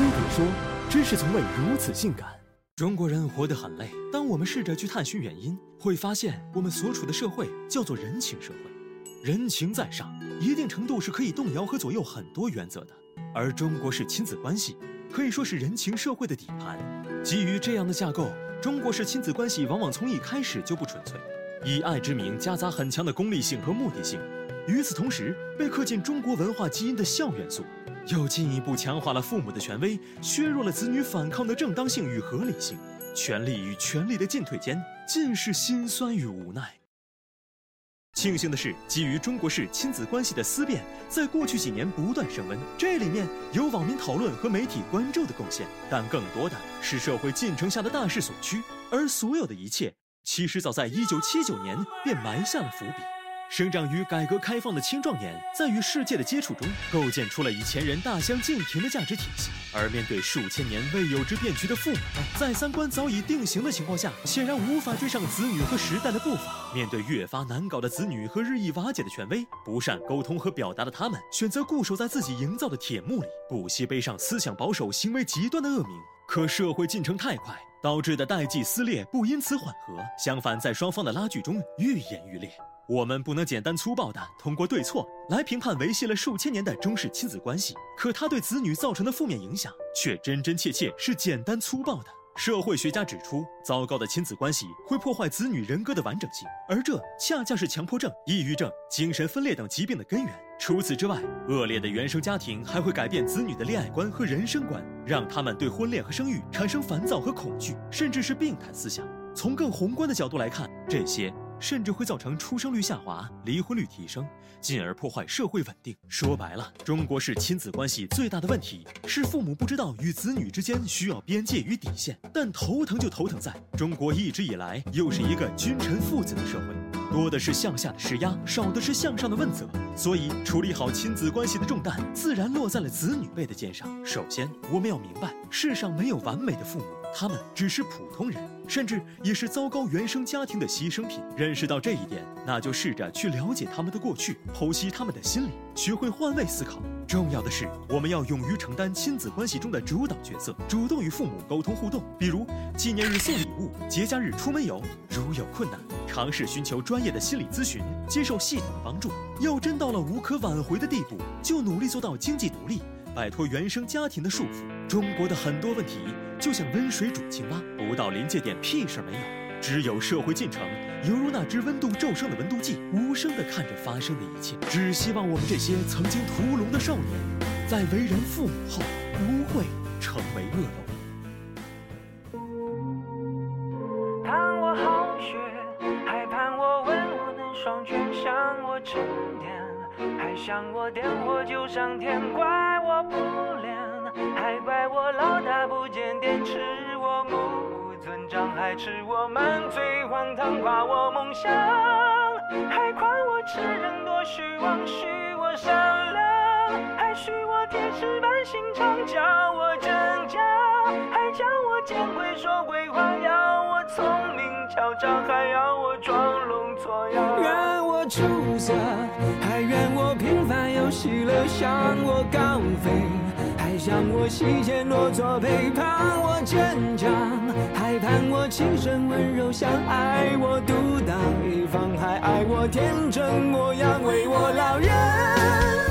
飞碟说：“知识从未如此性感。”中国人活得很累。当我们试着去探寻原因，会发现我们所处的社会叫做人情社会，人情在上，一定程度是可以动摇和左右很多原则的。而中国式亲子关系可以说是人情社会的底盘。基于这样的架构，中国式亲子关系往往从一开始就不纯粹，以爱之名夹杂很强的功利性和目的性。与此同时，被刻进中国文化基因的孝元素。又进一步强化了父母的权威，削弱了子女反抗的正当性与合理性。权力与权力的进退间，尽是心酸与无奈。庆幸的是，基于中国式亲子关系的思辨，在过去几年不断升温。这里面有网民讨论和媒体关注的贡献，但更多的是社会进程下的大势所趋。而所有的一切，其实早在1979年便埋下了伏笔。生长于改革开放的青壮年，在与世界的接触中，构建出了与前人大相径庭的价值体系。而面对数千年未有之变局的父母，在三观早已定型的情况下，显然无法追上子女和时代的步伐。面对越发难搞的子女和日益瓦解的权威，不善沟通和表达的他们，选择固守在自己营造的铁幕里，不惜背上思想保守、行为极端的恶名。可社会进程太快，导致的代际撕裂不因此缓和，相反，在双方的拉锯中愈演愈烈。我们不能简单粗暴地通过对错来评判维系了数千年的中式亲子关系，可它对子女造成的负面影响却真真切切是简单粗暴的。社会学家指出，糟糕的亲子关系会破坏子女人格的完整性，而这恰恰是强迫症、抑郁症、精神分裂等疾病的根源。除此之外，恶劣的原生家庭还会改变子女的恋爱观和人生观，让他们对婚恋和生育产生烦躁和恐惧，甚至是病态思想。从更宏观的角度来看，这些。甚至会造成出生率下滑、离婚率提升，进而破坏社会稳定。说白了，中国式亲子关系最大的问题是父母不知道与子女之间需要边界与底线。但头疼就头疼在中国一直以来又是一个君臣父子的社会，多的是向下的施压，少的是向上的问责。所以，处理好亲子关系的重担自然落在了子女辈的肩上。首先，我们要明白，世上没有完美的父母。他们只是普通人，甚至也是糟糕原生家庭的牺牲品。认识到这一点，那就试着去了解他们的过去，剖析他们的心理，学会换位思考。重要的是，我们要勇于承担亲子关系中的主导角色，主动与父母沟通互动。比如，纪念日送礼物，节假日出门游。如有困难，尝试寻求专业的心理咨询，接受系统的帮助。要真到了无可挽回的地步，就努力做到经济独立，摆脱原生家庭的束缚。中国的很多问题。就像温水煮青蛙，不到临界点屁事儿没有，只有社会进程，犹如那只温度骤升的温度计，无声地看着发生的一切。只希望我们这些曾经屠龙的少年，在为人父母后，不会成为恶龙。盼我好学，还盼我稳，我能双全，向我沉淀，还想我点火就上天，怪我不练。还怪我老大不检点，吃我目不尊长，还吃我满嘴荒唐，夸我梦想，还夸我痴人多虚妄，许我善良，还许我铁石般心肠，叫我真假，还叫我见鬼说鬼话，要我聪明狡诈，还要我装聋作哑，愿我出色，平凡又喜乐，向我高飞。还向我细节落座，陪伴我坚强，还盼我轻声温柔，想爱我独挡一方，还爱我天真模样，为我老人。